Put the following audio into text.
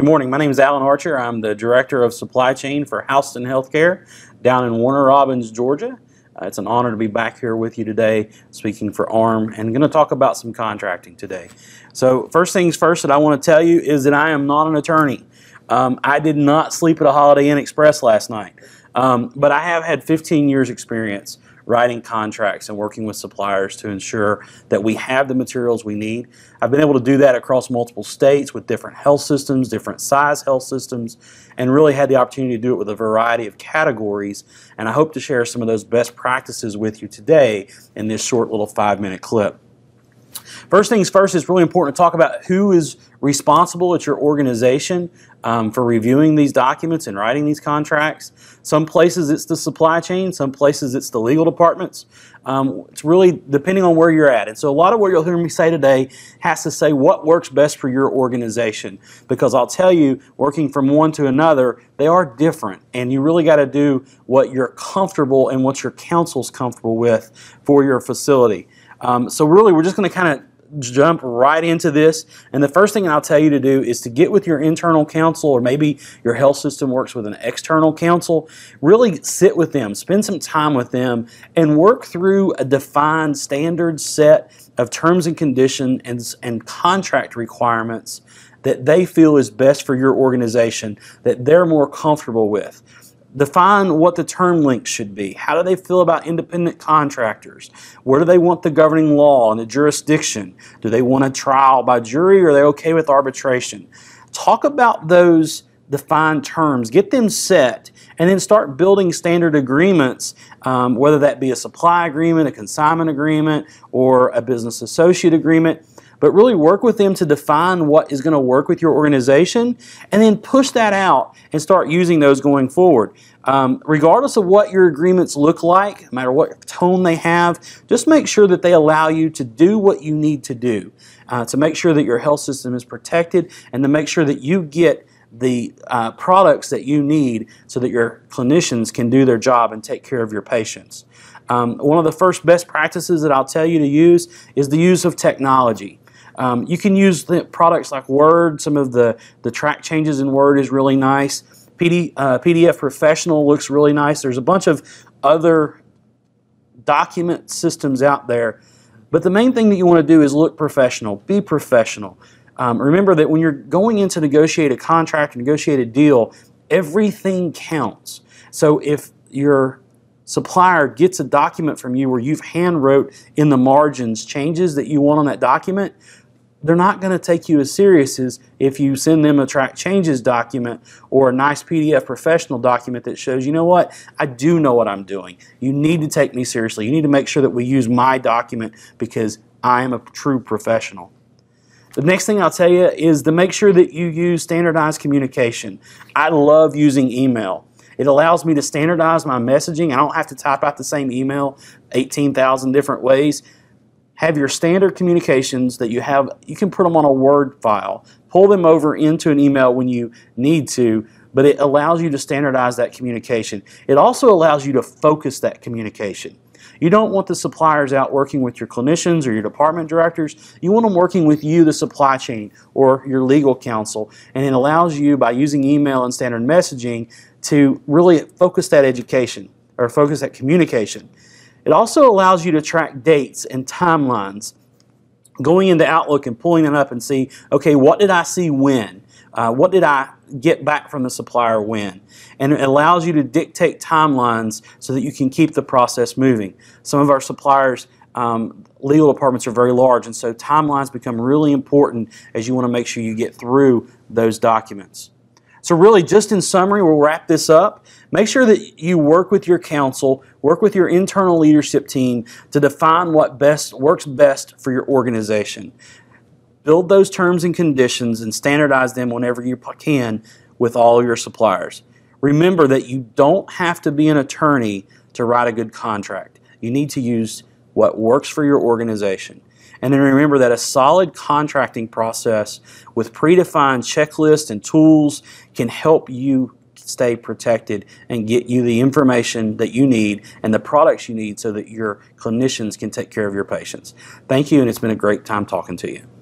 Good morning. My name is Alan Archer. I'm the Director of Supply Chain for Houston Healthcare down in Warner Robins, Georgia. Uh, it's an honor to be back here with you today speaking for AHRMM and going to talk about some contracting today. So, first things first that I want to tell you is that I am not an attorney. Um, I did not sleep at a Holiday Inn Express last night, um, but I have had 15 years' experience writing contracts and working with suppliers to ensure that we have the materials we need. I've been able to do that across multiple states with different health systems, different size health systems, and really had the opportunity to do it with a variety of categories. And I hope to share some of those best practices with you today in this short little five minute clip. First things first, it's really important to talk about who is responsible at your organization um, for reviewing these documents and writing these contracts. Some places it's the supply chain, some places it's the legal departments. Um, it's really depending on where you're at. And so a lot of what you'll hear me say today has to say what works best for your organization. Because I'll tell you, working from one to another, they are different. And you really got to do what you're comfortable and what your counsel's comfortable with for your facility. Um, so really, we're just going to kind of jump right into this. And the first thing I'll tell you to do is to get with your internal counsel, or maybe your health system works with an external counsel. Really sit with them, spend some time with them, and work through a defined standard set of terms and conditions and, and contract requirements that they feel is best for your organization, that they're more comfortable with. Define what the term length should be. How do they feel about independent contractors? Where do they want the governing law and the jurisdiction? Do they want a trial by jury or are they okay with arbitration? Talk about those defined terms, get them set, and then start building standard agreements, um, whether that be a supply agreement, a consignment agreement, or a business associate agreement but really work with them to define what is going to work with your organization and then push that out and start using those going forward. Um, regardless of what your agreements look like, no matter what tone they have, just make sure that they allow you to do what you need to do uh, to make sure that your health system is protected and to make sure that you get the uh, products that you need so that your clinicians can do their job and take care of your patients. Um, one of the first best practices that I'll tell you to use is the use of technology. Um, you can use products like Word. Some of the, the track changes in Word is really nice. PD, uh, PDF Professional looks really nice. There's a bunch of other document systems out there. But the main thing that you want to do is look professional, be professional. Um, remember that when you're going in to negotiate a contract, negotiate a deal, everything counts. So if your supplier gets a document from you where you've hand wrote in the margins changes that you want on that document, they're not going to take you as serious as if you send them a track changes document or a nice PDF professional document that shows, you know what, I do know what I'm doing. You need to take me seriously. You need to make sure that we use my document because I am a true professional. The next thing I'll tell you is to make sure that you use standardized communication. I love using email. It allows me to standardize my messaging. I don't have to type out the same email 18,000 different ways have your standard communications that you have, you can put them on a Word file, pull them over into an email when you need to, but it allows you to standardize that communication. It also allows you to focus that communication. You don't want the suppliers out working with your clinicians or your department directors. You want them working with you, the supply chain, or your legal counsel. And it allows you, by using email and standard messaging, to really focus that education or focus that communication. It also allows you to track dates and timelines. Going into Outlook and pulling it up and see, okay, what did I see when? Uh, what did I get back from the supplier when? And it allows you to dictate timelines so that you can keep the process moving. Some of our suppliers, um, legal departments are very large, and so timelines become really important as you want to make sure you get through those documents. So, really, just in summary, we'll wrap this up. Make sure that you work with your counsel, work with your internal leadership team to define what best works best for your organization. Build those terms and conditions and standardize them whenever you can with all your suppliers. Remember that you don't have to be an attorney to write a good contract. You need to use what works for your organization. And then remember that a solid contracting process with predefined checklists and tools can help you stay protected and get you the information that you need and the products you need so that your clinicians can take care of your patients. Thank you, and it's been a great time talking to you.